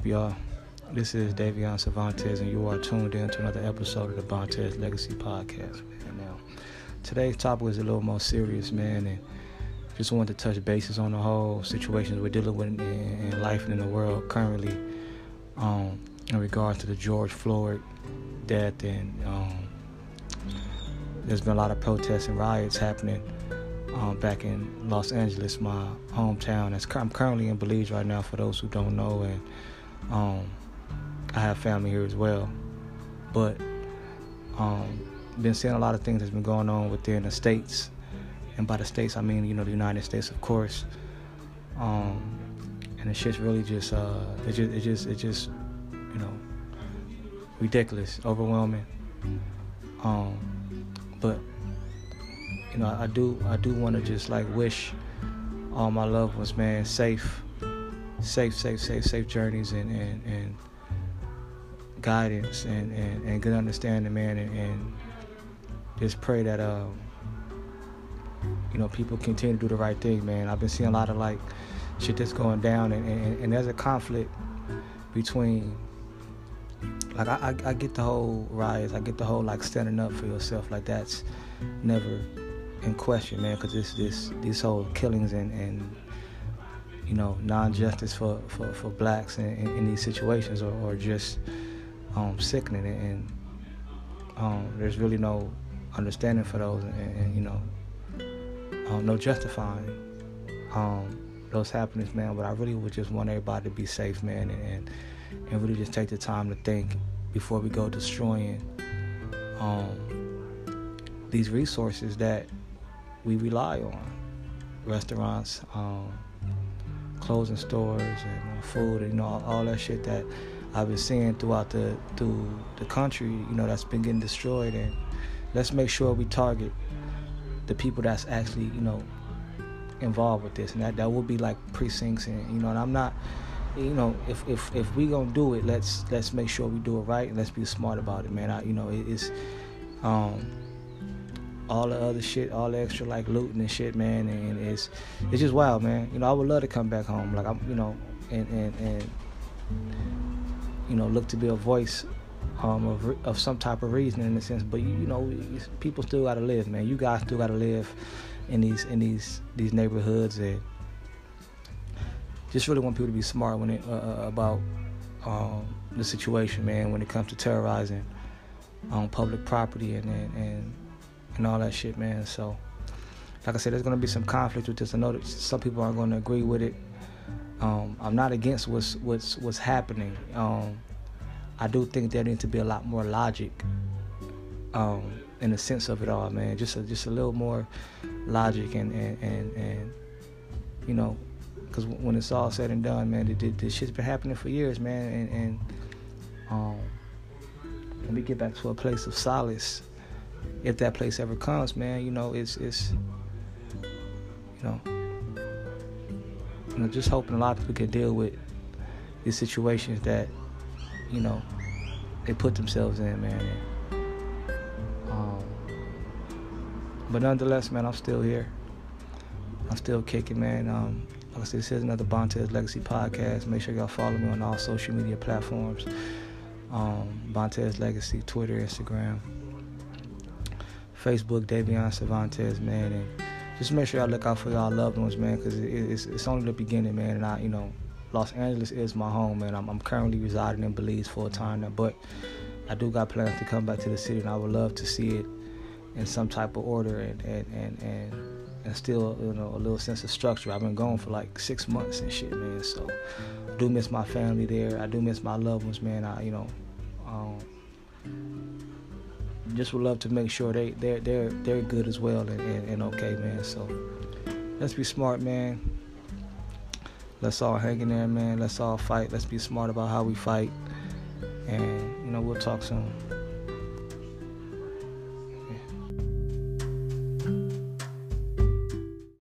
up, y'all? This is Davion Cervantes, and you are tuned in to another episode of the Bontes Legacy Podcast. Man. Now, today's topic is a little more serious, man, and just wanted to touch bases on the whole situations we're dealing with in, in life and in the world currently, um, in regards to the George Floyd death, and um, there's been a lot of protests and riots happening um, back in Los Angeles, my hometown. I'm currently in Belize right now, for those who don't know, and um, I have family here as well. But um, been seeing a lot of things that's been going on within the states, and by the states I mean you know the United States, of course. Um, and it's just really just uh, it just it just it just you know ridiculous, overwhelming. Um, but you know, I do I do want to just like wish all my loved ones, man, safe, safe, safe, safe, safe journeys and and, and guidance and, and, and good understanding, man, and, and just pray that um you know people continue to do the right thing, man. I've been seeing a lot of like shit that's going down, and, and, and there's a conflict between like I, I, I get the whole riots, I get the whole like standing up for yourself, like that's never in question, man, because this this these whole killings and and you know non-justice for for, for blacks in, in, in these situations are just um, sickening, and um, there's really no understanding for those, and, and you know um, no justifying um, those happenings, man. But I really would just want everybody to be safe, man, and and, and really just take the time to think before we go destroying um, these resources that we rely on restaurants, um, clothing stores, and food, and you know all, that shit that I've been seeing throughout the through the country. You know that's been getting destroyed, and let's make sure we target the people that's actually you know involved with this, and that that will be like precincts, and you know, and I'm not. You know, if if if we gonna do it, let's let's make sure we do it right, and let's be smart about it, man. I, you know, it, it's um, all the other shit, all the extra like looting and shit, man. And it's it's just wild, man. You know, I would love to come back home, like I'm, you know, and and and you know, look to be a voice um, of of some type of reason in a sense. But you, you know, people still gotta live, man. You guys still gotta live in these in these these neighborhoods, and just really want people to be smart when it uh, uh about um, the situation, man. When it comes to terrorizing on public property and and, and and all that shit, man. So, like I said, there's gonna be some conflict with this. I know that some people aren't gonna agree with it. Um, I'm not against what's what's what's happening. Um, I do think there needs to be a lot more logic um, in the sense of it all, man. Just a, just a little more logic and and and, and you know, because when it's all said and done, man, this, this shit's been happening for years, man, and, and um, let me get back to a place of solace if that place ever comes, man, you know, it's it's you know, you know, just hoping a lot of people can deal with these situations that, you know, they put themselves in, man. And, um, but nonetheless, man, I'm still here. I'm still kicking, man. Um, like I said, this is another Bontes Legacy podcast. Make sure y'all follow me on all social media platforms. Um, Bontes Legacy, Twitter, Instagram. Facebook, Davion Cervantes, man, and just make sure y'all look out for y'all loved ones, man, because it, it's, it's only the beginning, man. And I, you know, Los Angeles is my home, man. I'm, I'm currently residing in Belize full time now, but I do got plans to come back to the city, and I would love to see it in some type of order and and and and, and still, you know, a little sense of structure. I've been gone for like six months and shit, man. So I do miss my family there. I do miss my loved ones, man. I, you know. Um, just would love to make sure they they're they're they're good as well and, and, and okay, man. So let's be smart, man. Let's all hang in there, man. Let's all fight. Let's be smart about how we fight. And you know, we'll talk soon.